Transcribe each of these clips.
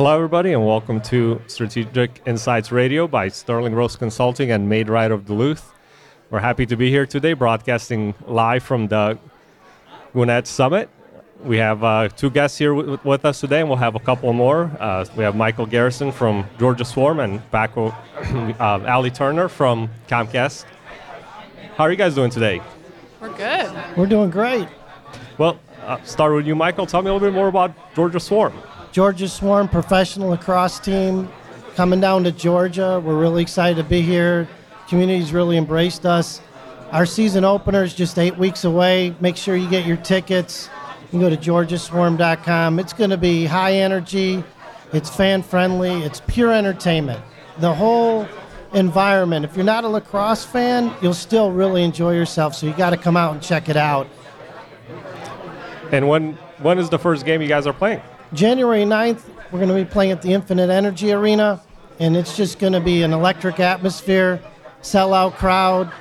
Hello, everybody, and welcome to Strategic Insights Radio by Sterling Rose Consulting and Maid Right of Duluth. We're happy to be here today, broadcasting live from the Gwinnett Summit. We have uh, two guests here w- with us today, and we'll have a couple more. Uh, we have Michael Garrison from Georgia Swarm and Paco uh, Ali Turner from Comcast. How are you guys doing today? We're good. We're doing great. Well, uh, start with you, Michael. Tell me a little bit more about Georgia Swarm. Georgia Swarm professional lacrosse team coming down to Georgia. We're really excited to be here. Community's really embraced us. Our season opener is just eight weeks away. Make sure you get your tickets. You can go to georgiaswarm.com. It's going to be high energy. It's fan friendly. It's pure entertainment. The whole environment. If you're not a lacrosse fan, you'll still really enjoy yourself. So you got to come out and check it out. And when when is the first game you guys are playing? January 9th, we're going to be playing at the Infinite Energy Arena, and it's just going to be an electric atmosphere, sellout crowd.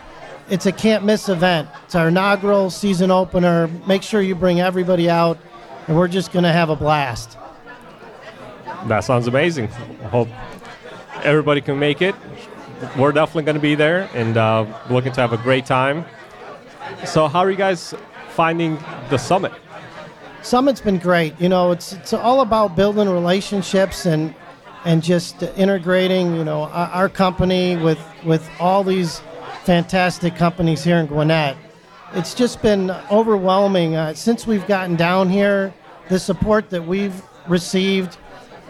It's a can't miss event. It's our inaugural season opener. Make sure you bring everybody out, and we're just going to have a blast. That sounds amazing. Hope everybody can make it. We're definitely going to be there and uh, looking to have a great time. So, how are you guys finding the summit? Summit's been great. You know, it's it's all about building relationships and and just integrating. You know, our, our company with with all these fantastic companies here in Gwinnett. It's just been overwhelming uh, since we've gotten down here. The support that we've received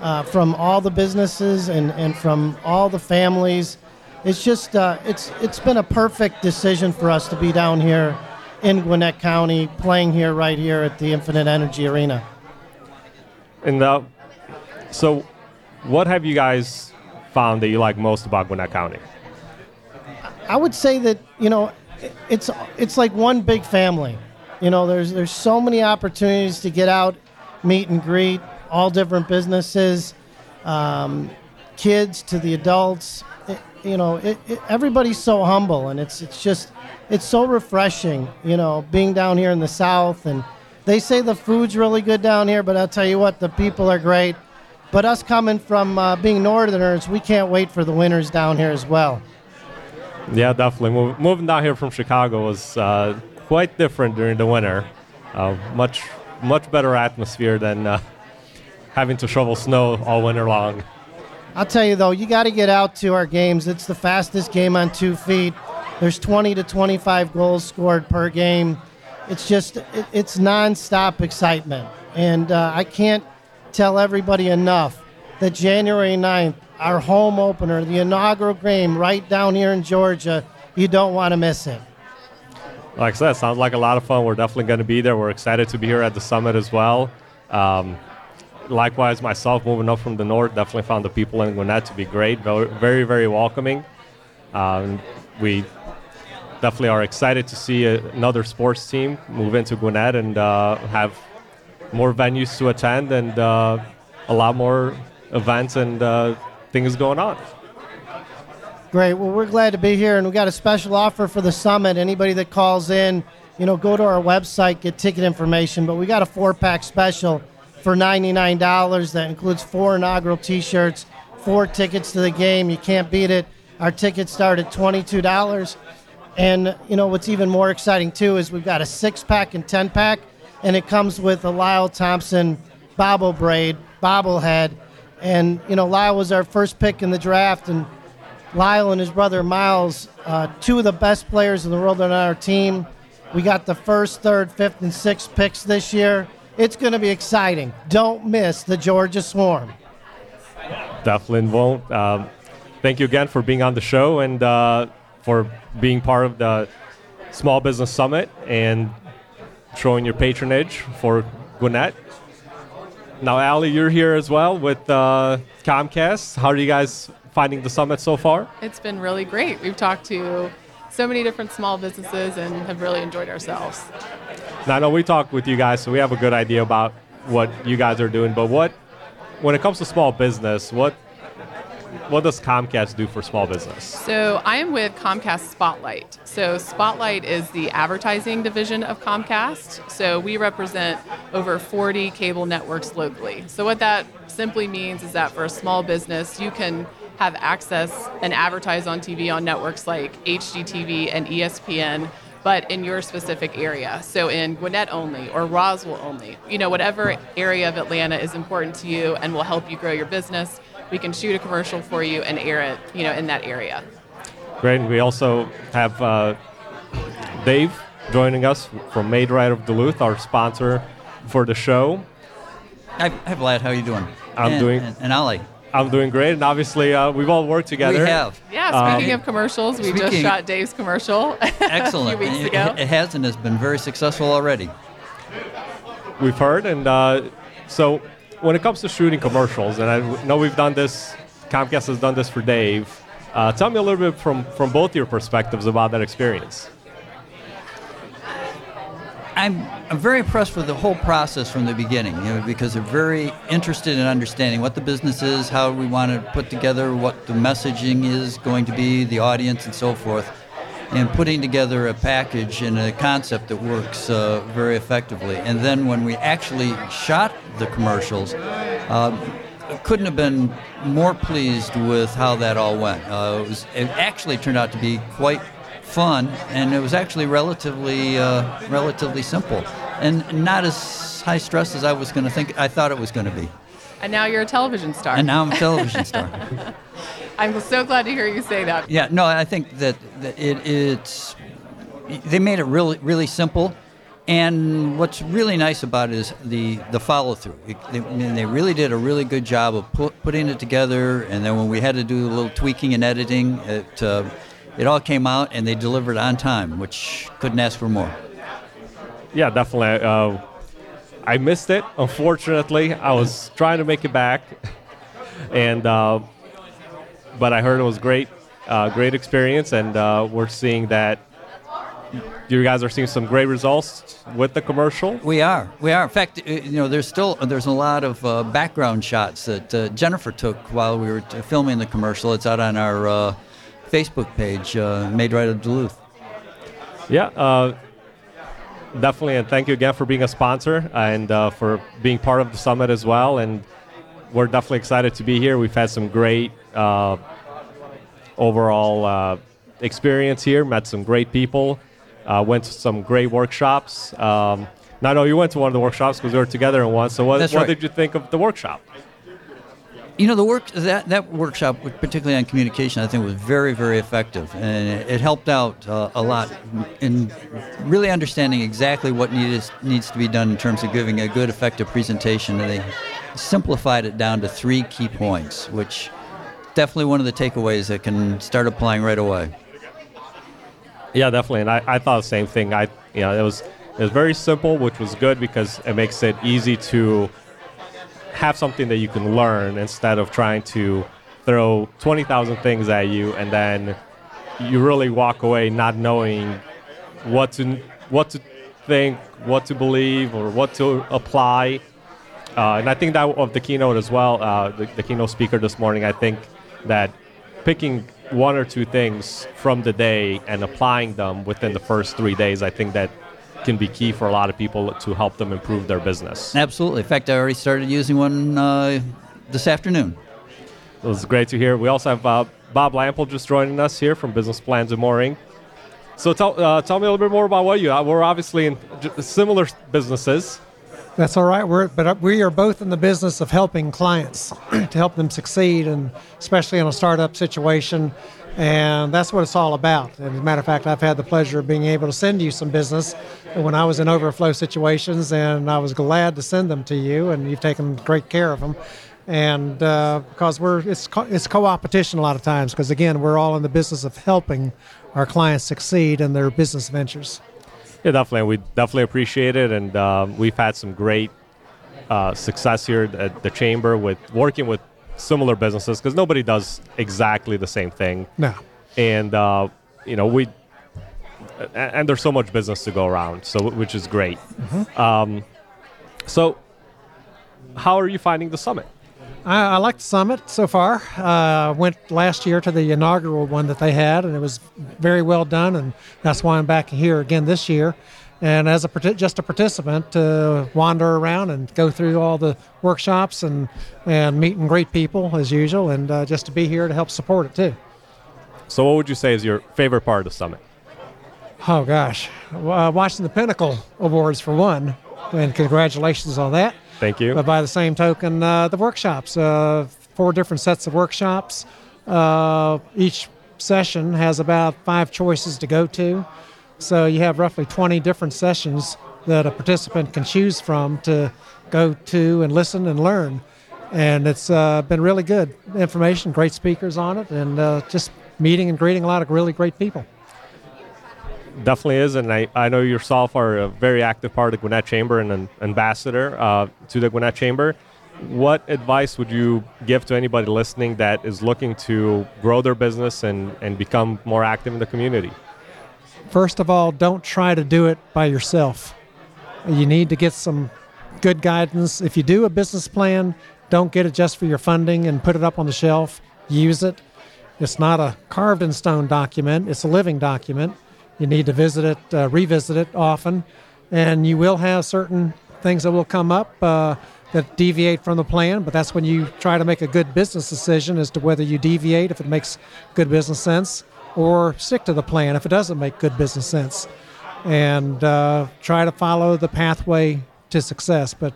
uh, from all the businesses and, and from all the families, it's just uh, it's it's been a perfect decision for us to be down here in Gwinnett County, playing here right here at the Infinite Energy Arena. And uh, so, what have you guys found that you like most about Gwinnett County? I would say that you know, it's it's like one big family. You know, there's there's so many opportunities to get out, meet and greet, all different businesses, um, kids to the adults. It, you know, it, it, everybody's so humble, and it's it's just it's so refreshing. You know, being down here in the South, and they say the food's really good down here, but I'll tell you what, the people are great. But us coming from uh, being Northerners, we can't wait for the winters down here as well. Yeah, definitely. Move, moving down here from Chicago was uh, quite different during the winter. Uh, much, much better atmosphere than uh, having to shovel snow all winter long. I'll tell you though, you got to get out to our games. It's the fastest game on two feet. There's 20 to 25 goals scored per game. It's just, it, it's nonstop excitement. And uh, I can't tell everybody enough that January 9th, our home opener, the inaugural game right down here in Georgia, you don't want to miss it. Like I said, sounds like a lot of fun. We're definitely going to be there. We're excited to be here at the summit as well. Um, likewise, myself moving up from the north, definitely found the people in Gwinnett to be great, very, very welcoming. Um, we definitely are excited to see another sports team move into Gwinnett and uh, have more venues to attend and uh, a lot more events and uh, things going on. Great. Well, we're glad to be here, and we got a special offer for the summit. Anybody that calls in, you know, go to our website, get ticket information. But we got a four-pack special for $99 that includes four inaugural T-shirts, four tickets to the game. You can't beat it. Our tickets start at $22. And you know what's even more exciting too is we've got a six-pack and ten-pack, and it comes with a Lyle Thompson bobble braid bobblehead. And you know Lyle was our first pick in the draft, and Lyle and his brother Miles, uh, two of the best players in the world on our team. We got the first, third, fifth, and sixth picks this year. It's going to be exciting. Don't miss the Georgia Swarm. Definitely won't. Um, thank you again for being on the show and uh, for being part of the Small Business Summit and showing your patronage for Gwinnett. Now, Ali, you're here as well with uh, Comcast. How are you guys finding the summit so far? It's been really great. We've talked to so many different small businesses and have really enjoyed ourselves. Now, I know we talked with you guys, so we have a good idea about what you guys are doing. But what, when it comes to small business, what what does Comcast do for small business? So I am with Comcast Spotlight. So Spotlight is the advertising division of Comcast. So we represent over 40 cable networks locally. So what that simply means is that for a small business, you can have access and advertise on TV on networks like HGTV and ESPN but in your specific area. So in Gwinnett only or Roswell only. You know, whatever area of Atlanta is important to you and will help you grow your business, we can shoot a commercial for you and air it, you know, in that area. Great. We also have uh, Dave joining us from Maid Right of Duluth, our sponsor for the show. Hi, hi Vlad. How are you doing? I'm and, doing. And, and Ali. I'm doing great, and obviously uh, we've all worked together. We have. Yeah. Speaking um, of commercials, we just shot Dave's commercial. Excellent. a few weeks it, ago. It has and has been very successful already. We've heard, and uh, so when it comes to shooting commercials, and I know we've done this, Comcast has done this for Dave. Uh, tell me a little bit from from both your perspectives about that experience. I'm, I'm very impressed with the whole process from the beginning, you know, because they're very interested in understanding what the business is, how we want to put together what the messaging is going to be, the audience, and so forth, and putting together a package and a concept that works uh, very effectively. And then when we actually shot the commercials, uh, couldn't have been more pleased with how that all went. Uh, it, was, it actually turned out to be quite fun, and it was actually relatively uh, relatively simple, and not as high stress as I was going to think. I thought it was going to be. And now you're a television star. And now I'm a television star. I'm so glad to hear you say that. Yeah, no, I think that, that it, it's they made it really really simple. And what's really nice about it is the, the follow through. They, they really did a really good job of put, putting it together. And then when we had to do a little tweaking and editing, it, uh, it all came out and they delivered on time, which couldn't ask for more. Yeah, definitely. Uh, I missed it, unfortunately. I was trying to make it back, and uh, but I heard it was great, uh, great experience, and uh, we're seeing that you guys are seeing some great results with the commercial. We are. We are. In fact, uh, you know, there's still there's a lot of uh, background shots that uh, Jennifer took while we were t- filming the commercial. It's out on our uh, Facebook page, uh, Maid Right of Duluth. Yeah, uh, definitely. And thank you again for being a sponsor and uh, for being part of the summit as well. And we're definitely excited to be here. We've had some great uh, overall uh, experience here, met some great people, uh, went to some great workshops. Um, I know you went to one of the workshops because we were together in one. So, what, what right. did you think of the workshop? You know, the work that that workshop, particularly on communication, I think was very, very effective, and it, helped out uh, a lot in really understanding exactly what needs needs to be done in terms of giving a good, effective presentation. And they simplified it down to three key points, which definitely one of the takeaways that can start applying right away. Yeah, definitely, and I, I thought the same thing. I you know it was it was very simple, which was good because it makes it easy to have something that you can learn instead of trying to throw 20,000 things at you and then you really walk away not knowing what to what to think, what to believe, or what to apply. Uh, and I think that of the keynote as well, uh, the, the keynote speaker this morning, I think that picking one or two things from the day and applying them within the first three days, I think that can be key for a lot of people to help them improve their business. Absolutely. In fact, I already started using one uh, this afternoon. It was great to hear. We also have uh, Bob Lample just joining us here from Business Plans and Mooring. So tell, uh, tell me a little bit more about what you. Uh, we're obviously in similar businesses. That's all right. We're, but we are both in the business of helping clients to help them succeed, and especially in a startup situation. And that's what it's all about. And as a matter of fact, I've had the pleasure of being able to send you some business when I was in overflow situations, and I was glad to send them to you, and you've taken great care of them. And uh, because we're it's co- it's co-opetition a lot of times, because again, we're all in the business of helping our clients succeed in their business ventures. Yeah, definitely. We definitely appreciate it, and um, we've had some great uh, success here at the chamber with working with similar businesses because nobody does exactly the same thing. No. And uh, you know we, and there's so much business to go around, so which is great. Mm-hmm. Um, so, how are you finding the summit? I, I like the summit so far. Uh, went last year to the inaugural one that they had, and it was very well done, and that's why I'm back here again this year. And as a just a participant, to wander around and go through all the workshops and and meeting great people as usual, and uh, just to be here to help support it too. So, what would you say is your favorite part of the summit? Oh gosh, uh, watching the Pinnacle Awards for one, and congratulations on that. Thank you. But by the same token, uh, the workshops, uh, four different sets of workshops. Uh, each session has about five choices to go to. So you have roughly 20 different sessions that a participant can choose from to go to and listen and learn. And it's uh, been really good information, great speakers on it, and uh, just meeting and greeting a lot of really great people definitely is, and I, I know yourself are a very active part of the Gwinnett Chamber and an ambassador uh, to the Gwinnett Chamber. What advice would you give to anybody listening that is looking to grow their business and, and become more active in the community? First of all, don't try to do it by yourself. You need to get some good guidance. If you do a business plan, don't get it just for your funding and put it up on the shelf. Use it. It's not a carved in stone document, it's a living document. You need to visit it, uh, revisit it often, and you will have certain things that will come up uh, that deviate from the plan. But that's when you try to make a good business decision as to whether you deviate if it makes good business sense, or stick to the plan if it doesn't make good business sense, and uh, try to follow the pathway to success. But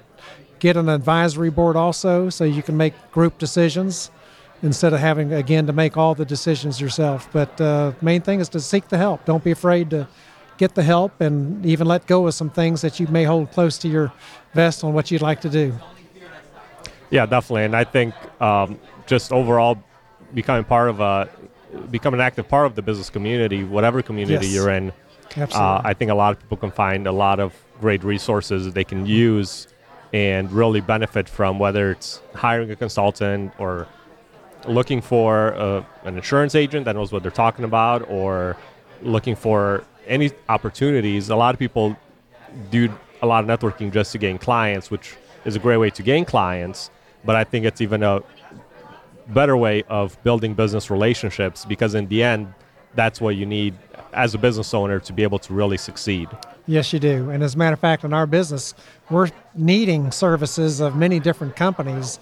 get an advisory board also so you can make group decisions instead of having again to make all the decisions yourself. But uh, main thing is to seek the help. Don't be afraid to get the help and even let go of some things that you may hold close to your vest on what you'd like to do. Yeah, definitely. And I think um, just overall becoming part of a become an active part of the business community, whatever community yes. you're in. Uh, I think a lot of people can find a lot of great resources that they can use and really benefit from, whether it's hiring a consultant or looking for uh, an insurance agent that knows what they're talking about or looking for any opportunities, a lot of people do a lot of networking just to gain clients, which is a great way to gain clients. But I think it's even a better way of building business relationships because in the end, that's what you need as a business owner to be able to really succeed. Yes, you do. And as a matter of fact, in our business, we're needing services of many different companies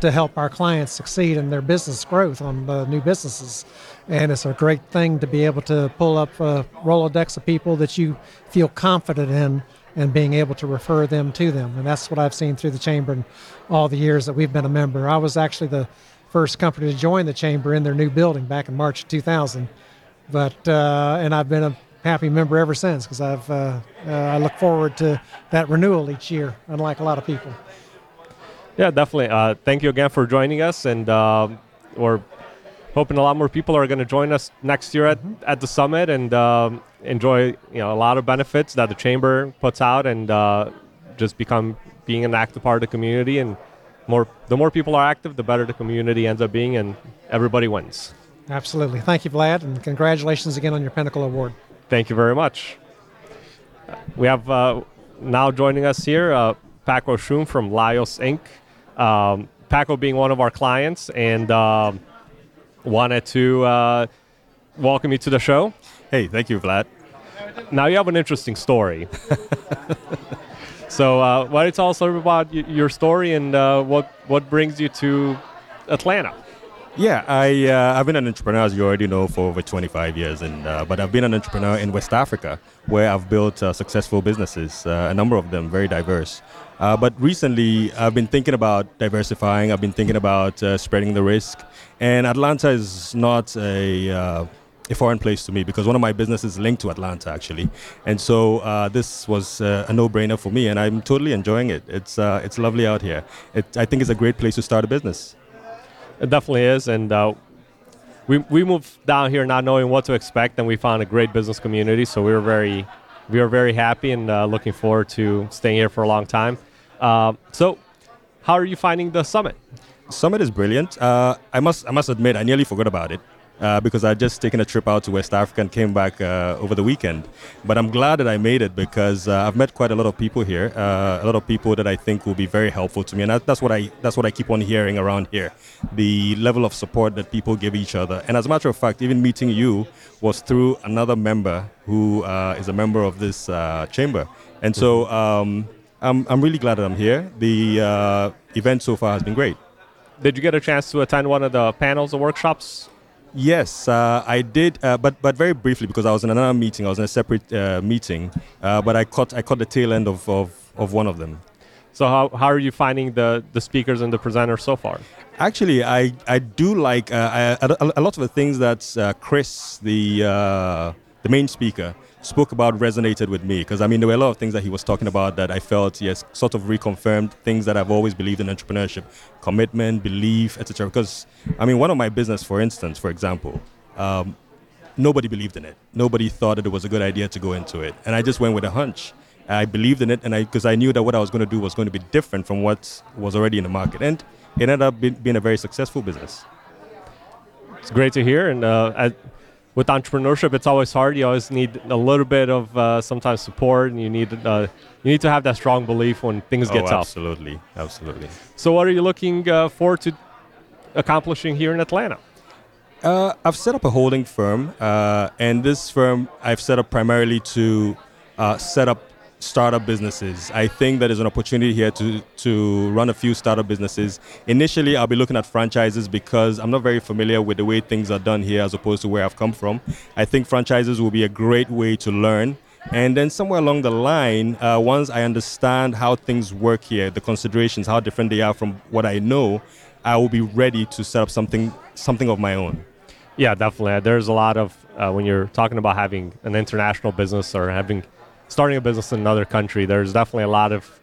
to help our clients succeed in their business growth on the new businesses. And it's a great thing to be able to pull up a Rolodex of people that you feel confident in and being able to refer them to them. And that's what I've seen through the chamber in all the years that we've been a member. I was actually the first company to join the chamber in their new building back in March of 2000. But uh, and I've been a happy member ever since because I've uh, uh, I look forward to that renewal each year, unlike a lot of people. Yeah, definitely. Uh, thank you again for joining us, and um, we're hoping a lot more people are going to join us next year at, mm-hmm. at the summit and um, enjoy you know a lot of benefits that the chamber puts out, and uh, just become being an active part of the community. And more, the more people are active, the better the community ends up being, and everybody wins. Absolutely. Thank you, Vlad, and congratulations again on your Pinnacle Award. Thank you very much. We have uh, now joining us here uh, Paco Shum from Laios Inc um, Paco being one of our clients and um, wanted to uh, welcome you to the show. Hey, thank you, Vlad. Now you have an interesting story. so uh, why don't you tell us a little bit about your story and uh, what what brings you to Atlanta? Yeah, I uh, I've been an entrepreneur, as you already know, for over 25 years, and uh, but I've been an entrepreneur in West Africa, where I've built uh, successful businesses, uh, a number of them very diverse. Uh, but recently, I've been thinking about diversifying. I've been thinking about uh, spreading the risk, and Atlanta is not a a foreign place to me because one of my businesses is linked to Atlanta actually, and so uh, this was uh, a no-brainer for me, and I'm totally enjoying it. It's uh, it's lovely out here. It, I think it's a great place to start a business. It definitely is, and uh, we we moved down here not knowing what to expect, and we found a great business community. So we were very we are very happy and uh, looking forward to staying here for a long time. Uh, so, how are you finding the summit? Summit is brilliant. Uh, I must I must admit I nearly forgot about it uh, because I'd just taken a trip out to West Africa and came back uh, over the weekend. But I'm glad that I made it because uh, I've met quite a lot of people here, uh, a lot of people that I think will be very helpful to me, and that, that's what I that's what I keep on hearing around here, the level of support that people give each other. And as a matter of fact, even meeting you was through another member who uh, is a member of this uh, chamber, and so. Um, I'm, I'm really glad that I'm here. The event so far has been great. Did you get a chance to attend one of the panels or workshops Yes, uh, I did, uh, but but very briefly because I was in another meeting. I was in a separate uh, meeting, uh, but I caught I caught the tail end of, of, of one of them. So how, how are you finding the, the speakers and the presenters so far? Actually, I, I do like uh, I, a, a, lot of the things that uh, Chris, the the main speaker, spoke about resonated with me because I mean there were a lot of things that he was talking about that I felt yes sort of reconfirmed things that I've always believed in entrepreneurship, commitment, belief, etc. Because I mean one of my business, for instance, for example, um, nobody believed in it. Nobody thought that it was a good idea to go into it, and I just went with a hunch. I believed in it, and I because I knew that what I was going to do was going to be different from what was already in the market, and it ended up being a very successful business. It's great to hear, and uh, with entrepreneurship, it's always hard. You always need a little bit of uh, sometimes support, and you need uh, you need to have that strong belief when things oh, get tough. Absolutely, absolutely. So, what are you looking uh, forward to accomplishing here in Atlanta? Uh, I've set up a holding firm, uh, and this firm I've set up primarily to uh, set up startup businesses. I think that is an opportunity here to, to run a few startup businesses. Initially, I'll be looking at franchises because I'm not very familiar with the way things are done here as opposed to where I've come from. I think franchises will be a great way to learn. And then somewhere along the line, uh, once I understand how things work here, the considerations, how different they are from what I know, I will be ready to set up something something of my own. Yeah, definitely. There's a lot of uh, when you're talking about having an international business or having starting a business in another country, there's definitely a lot of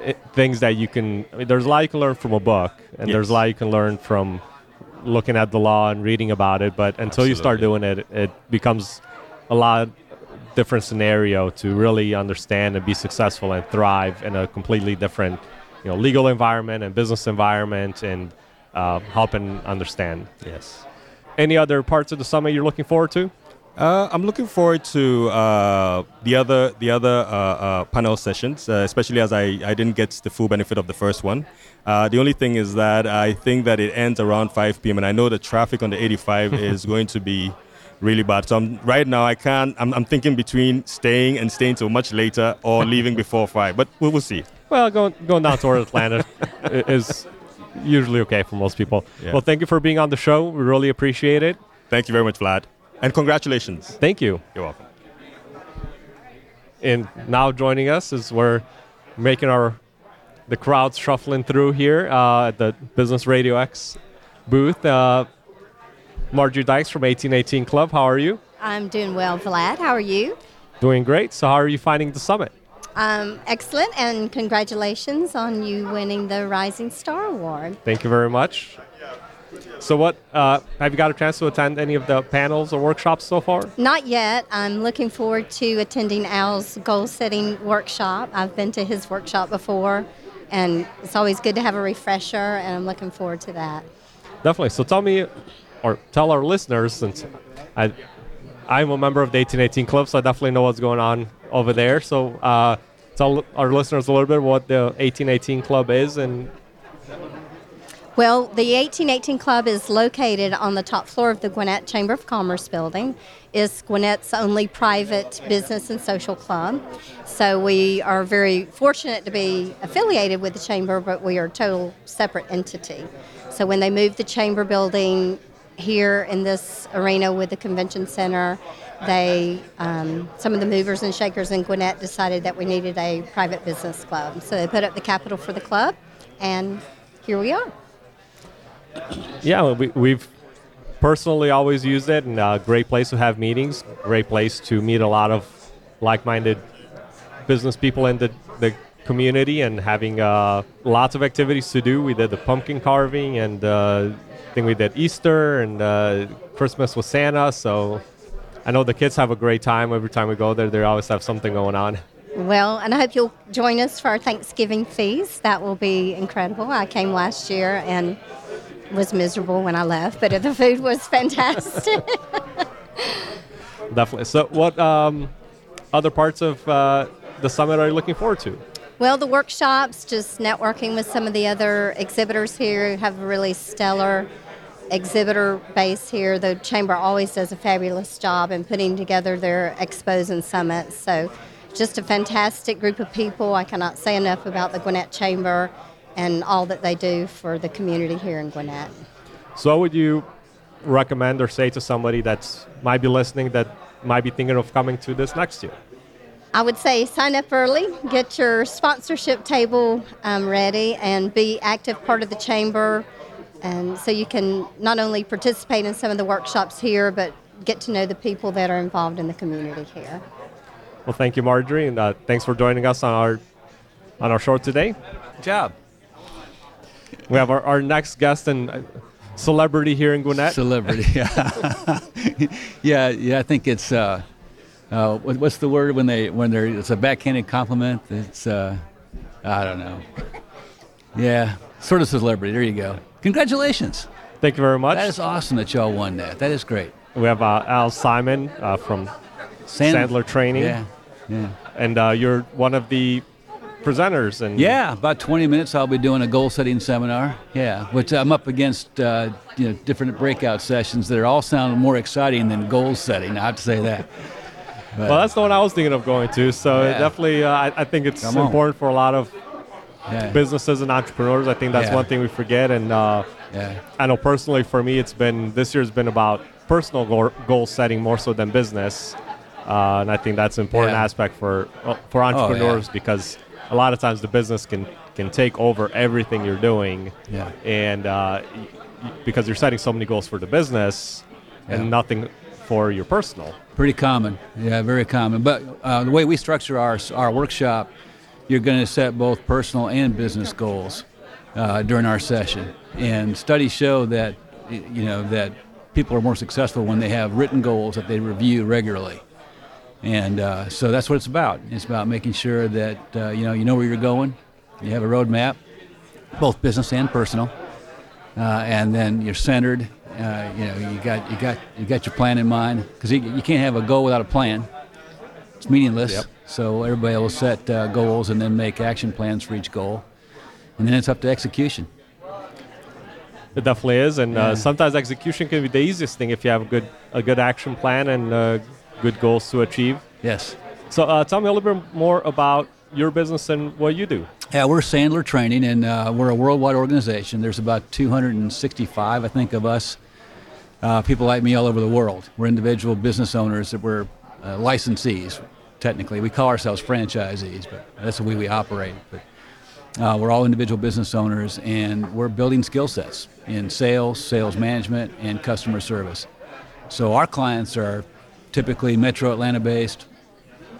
it, eh, things that you can. I mean, there's a lot you can learn from a book, and yes. there's a lot you can learn from looking at the law and reading about it. But until Absolutely. you start doing it, it becomes a lot different scenario to really understand and be successful and thrive in a completely different, you know, legal environment and business environment and uh, helping understand. Yes. Any other parts of the summit you're looking forward to? Uh, I'm looking forward to uh, the other the other uh, uh panel sessions, uh, especially as I, I didn't get the full benefit of the first one. Uh, the only thing is that I think that it ends around 5 p.m. and I know the traffic on the 85 is going to be really bad. So I'm, right now I can't. I'm, I'm, thinking between staying and staying till much later or leaving before five. But we'll, we'll see. Well, going going down toward Atlanta is usually okay for most people. Yeah. Well, thank you for being on the show. We really appreciate it. Thank you very much, Vlad. And congratulations. Thank you. You're welcome. And now joining us is we're making our the crowds shuffling through here uh, at the Business Radio X booth. Uh, Marjorie Dykes from 1818 Club. How are you? I'm doing well, Vlad. How are you? Doing great. So, how are you finding the summit? Um, excellent, and congratulations on you winning the Rising Star Award. Thank you very much. So, what uh, have you got a chance to attend any of the panels or workshops so far? Not yet. I'm looking forward to attending Al's goal setting workshop. I've been to his workshop before, and it's always good to have a refresher, and I'm looking forward to that. Definitely. So, tell me, or tell our listeners, since I, I'm a member of the 1818 Club, so I definitely know what's going on over there. So, uh, tell our listeners a little bit what the 1818 Club is and well, the 1818 Club is located on the top floor of the Gwinnett Chamber of Commerce building. It's Gwinnett's only private business and social club. So we are very fortunate to be affiliated with the chamber, but we are a total separate entity. So when they moved the chamber building here in this arena with the convention center, they um, some of the movers and shakers in Gwinnett decided that we needed a private business club. So they put up the capital for the club, and here we are. Yeah, we, we've personally always used it, and a great place to have meetings. Great place to meet a lot of like-minded business people in the, the community, and having uh, lots of activities to do. We did the pumpkin carving, and uh, I think we did Easter and uh, Christmas with Santa. So I know the kids have a great time every time we go there. They always have something going on. Well, and I hope you'll join us for our Thanksgiving feast. That will be incredible. I came last year and was miserable when I left, but the food was fantastic. Definitely. So, what um, other parts of uh, the summit are you looking forward to? well, the workshops, just networking with some of the other exhibitors here who have a really stellar exhibitor base here. The chamber always does a fabulous job in putting together their expos and summits. So, just a fantastic group of people. I cannot say enough about the Gwinnett Chamber and all that they do for the community here in Gwinnett. So, what would you recommend or say to somebody that might be listening that might be thinking of coming to this next year? I would say sign up early, get your sponsorship table um, ready, and be active part of the chamber. And so you can not only participate in some of the workshops here, but get to know the people that are involved in the community here. Well, thank you, Marjorie, and uh, thanks for joining us on our on our show today. Good job. We have our, our next guest and uh, celebrity here in Gwinnett. Celebrity. Yeah. yeah. Yeah. I think it's uh, uh, what, what's the word when they when they're it's a backhanded compliment. It's uh, I don't know. Yeah, sort of celebrity. There you go. Congratulations. Thank you very much. That is awesome that y'all won that. That is great. we have uh, Al Simon uh, from Sand- Sandler Training, Yeah. Yeah. and uh, you're one of the presenters. And Yeah, about 20 minutes. I'll be doing a goal setting seminar. Yeah, which I'm up against, uh, you know, different breakout sessions that are all sound more exciting than goal setting. I have to say that. But, Well, that's the one I was thinking of going to. So Yeah. definitely, uh, I, I think it's important for a lot of yeah, businesses and entrepreneurs. I think that's Yeah. one thing we forget. And uh, yeah, I know personally for me, it's been this year's been about personal goal, goal setting more so than business, uh, and I think that's an important. Oh, aspect for uh, for entrepreneurs because a lot of times the business can can take over everything you're doing, Yeah. and uh, y- because you're setting so many goals for the business Yeah. and nothing for your personal. pretty common. Yeah, very common. But uh, the way we structure our our workshop, you're going to set both personal and business goals uh, during our session. And studies show that you know that people are more successful when they have written goals that they review regularly. And uh, so that's what it's about. It's about making sure that uh, you know you know where you're going. You have a roadmap, both business and personal, uh, and then you're centered. Uh, you know you got you got you got your plan in mind because you, you can't have a goal without a plan. It's meaningless. Yep. So everybody will set uh, goals and then make action plans for each goal, and then it's up to execution. It definitely is, and Yeah. uh, sometimes execution can be the easiest thing if you have a good a good action plan and uh, good goals to achieve. Yes. So uh, tell me a little bit more about your business and what you do. Yeah, we're Sandler Training, and uh, we're a worldwide organization. There's about 265, I think, of us, uh, people like me all over the world. We're individual business owners that we're uh, licensees, technically. We call ourselves franchisees, but that's the way we operate. But uh, we're all individual business owners, and we're building skill sets in sales, sales management, and customer service. So our clients are typically Metro Atlanta based,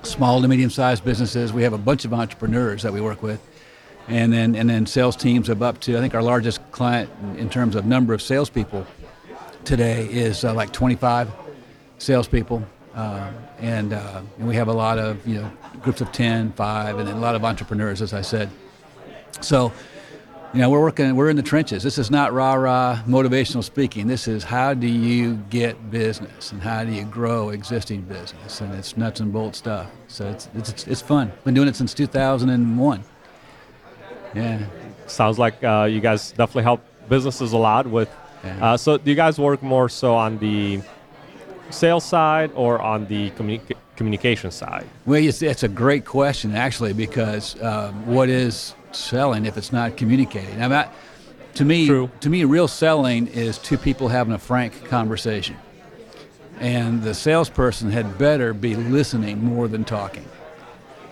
small to medium sized businesses. We have a bunch of entrepreneurs that we work with. And then, and then sales teams of up to, I think our largest client in- terms of number of salespeople today is uh, like 25 salespeople. Uh, and, uh, and we have a lot of, you know, groups of 10, 5, and then a lot of entrepreneurs, as I said. So, you know, we're working, we're in the trenches. This is not rah rah motivational speaking. This is how do you get business and how do you grow existing business, and it's nuts and bolts stuff. So it's it's it's fun. Been doing it since 2001. Yeah. Sounds like uh, you guys definitely help businesses a lot with. Yeah. Uh, so do you guys work more so on the sales side or on the communi- communication side? Well, it's, it's a great question actually because um, what is selling if it's not communicating? Mean, I, to me, True. to me, real selling is two people having a frank conversation, and the salesperson had better be listening more than talking.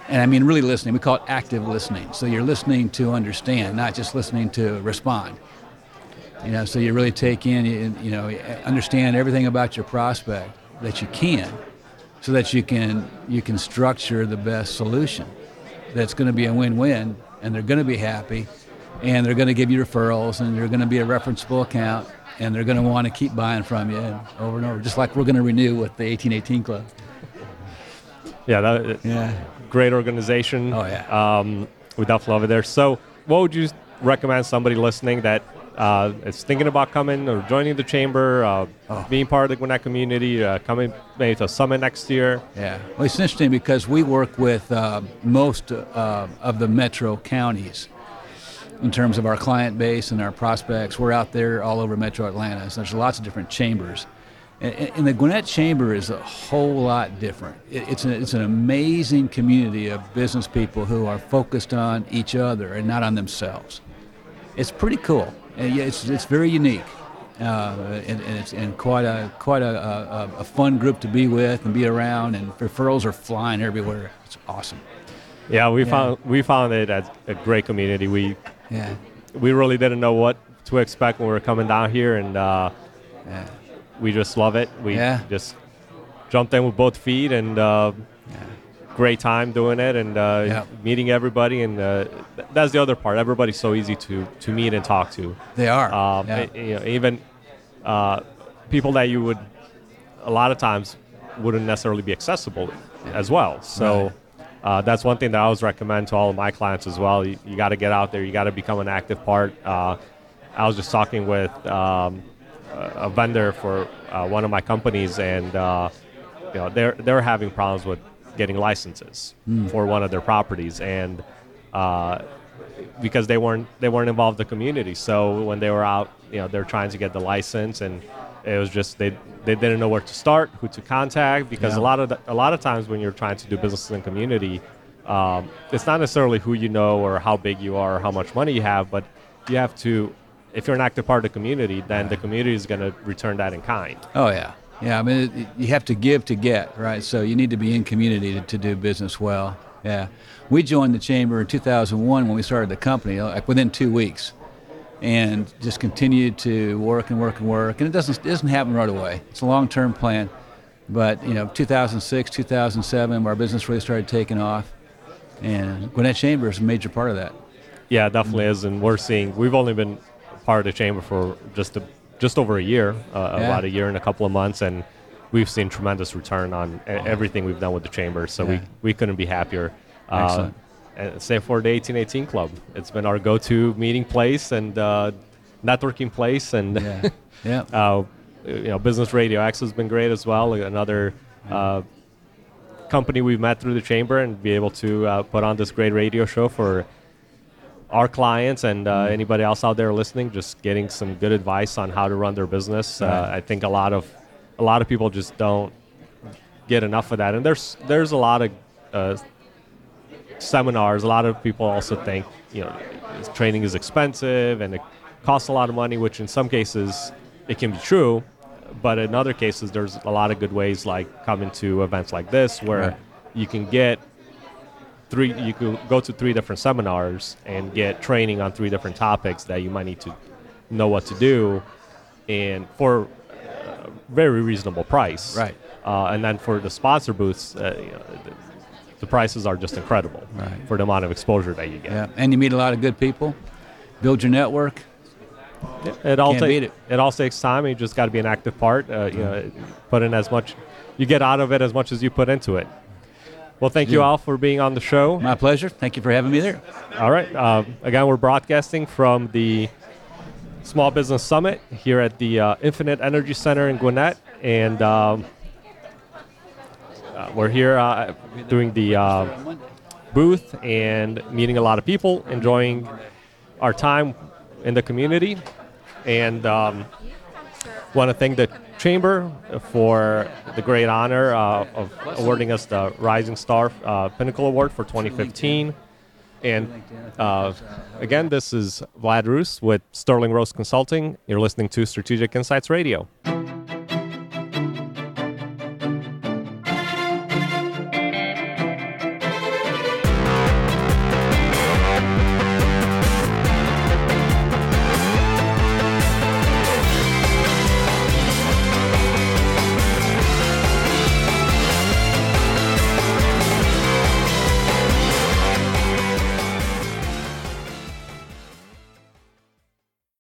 And I mean, really listening. We call it active listening. So you're listening to understand, not just listening to respond. You know, so you really take in, you, you know, understand everything about your prospect that you can, so that you can you can structure the best solution that's going to be a win-win, and they're going to be happy, and they're going to give you referrals, and they're going to be a referenceable account, and they're going to want to keep buying from you and over and over, just like we're going to renew with the 1818 Club. Yeah, that, Yeah. great organization. Oh, yeah. Um, we definitely love it there. So, what would you recommend somebody listening that uh, is thinking about coming or joining the chamber, uh, Oh. being part of the Gwinnett community, uh, coming maybe to a summit next year. Yeah, well, it's interesting because we work with uh, most uh, of the metro counties in terms of our client base and our prospects. We're out there all over Metro Atlanta, so there's lots of different chambers. And, and the Gwinnett Chamber is a whole lot different. It, it's, a, it's an amazing community of business people who are focused on each other and not on themselves. It's pretty cool. And yeah, it's, it's very unique. Uh, and, and it's and quite a quite a, a, a fun group to be with and be around, and referrals are flying everywhere. It's awesome. Yeah, we Yeah. found we found it as a great community. We Yeah, we really didn't know what to expect when we were coming down here, and uh, yeah, we just love it. We Yeah. just jumped in with both feet, and uh, great time doing it, and uh, Yeah. meeting everybody. And uh, th- that's the other part. Everybody's so easy to to meet and talk to. they are. Um, yeah. you know, even uh, people that you would a lot of times wouldn't necessarily be accessible as well. So Right. uh, that's one thing that I always recommend to all of my clients as well. You, you got to get out there. You got to become an active part. Uh, I was just talking with um, a a vendor for uh, one of my companies, and uh, you know they're they're having problems with getting licenses for one of their properties, and uh, because they weren't they weren't involved in the community. So when they were out, you know, they're trying to get the license, and it was just they they didn't know where to start, who to contact, because Yeah. a lot of the, a lot of times when you're trying to do business in the community, um, it's not necessarily who you know or how big you are or how much money you have, but you have to. If you're an active part of the community, then the community is going to return that in kind. Oh yeah, yeah. I mean, it, you have to give to get, right? So you need to be in community to, to do business well. Yeah, we joined the chamber in 2001 when we started the company, uh, like within two weeks, and just continued to work and work and work. And it doesn't it doesn't happen right away. It's a long-term plan, but you know, 2006, 2007, our business really started taking off, and Gwinnett Chamber is a major part of that. Yeah, it definitely is, and we're seeing. We've only been part of the chamber for just a, just over a year, uh, Yeah. about a year and a couple of months, and we've seen tremendous return on e- everything we've done with the chamber. So we Yeah. we couldn't be happier. Uh, same for the 1818 Club. It's been our go-to meeting place and uh, networking place, and Yeah, yeah. uh, you know, Business Radio X has been great as well. Another uh, company we've met through the chamber and be able to uh, put on this great radio show for our clients and uh, Mm-hmm. anybody else out there listening. Just getting some good advice on how to run their business. Uh, I think a lot of a lot of people just don't get enough of that, and there's there's a lot of uh, seminars. A lot of people also think you know training is expensive and it costs a lot of money, which in some cases it can be true, but in other cases there's a lot of good ways like coming to events like this where Right. you can get three you could go to three different seminars and get training on three different topics that you might need to know what to do and for a very reasonable price Right. uh, and then for the sponsor booths uh, you know, the, the prices are just incredible Right. for the amount of exposure that you get Yeah, and you meet a lot of good people, build your network. it all Can't ta- beat it. all takes time you just got to be an active part uh, you know put in as much you get out of it as much as you put into it well thank you all for being on the show My pleasure. Thank you for having me there. All right. Um, again, we're broadcasting from the Small Business Summit here at the uh, Infinite Energy Center in Gwinnett, and um, uh, we're here uh, doing the uh, booth and meeting a lot of people, enjoying our time in the community, and um, want to thank the chamber for the great honor uh, of awarding us the Rising Star uh, Pinnacle Award for 2015. And uh, again, this is Vlad Roos with Sterling Rose Consulting. You're listening to Strategic Insights Radio.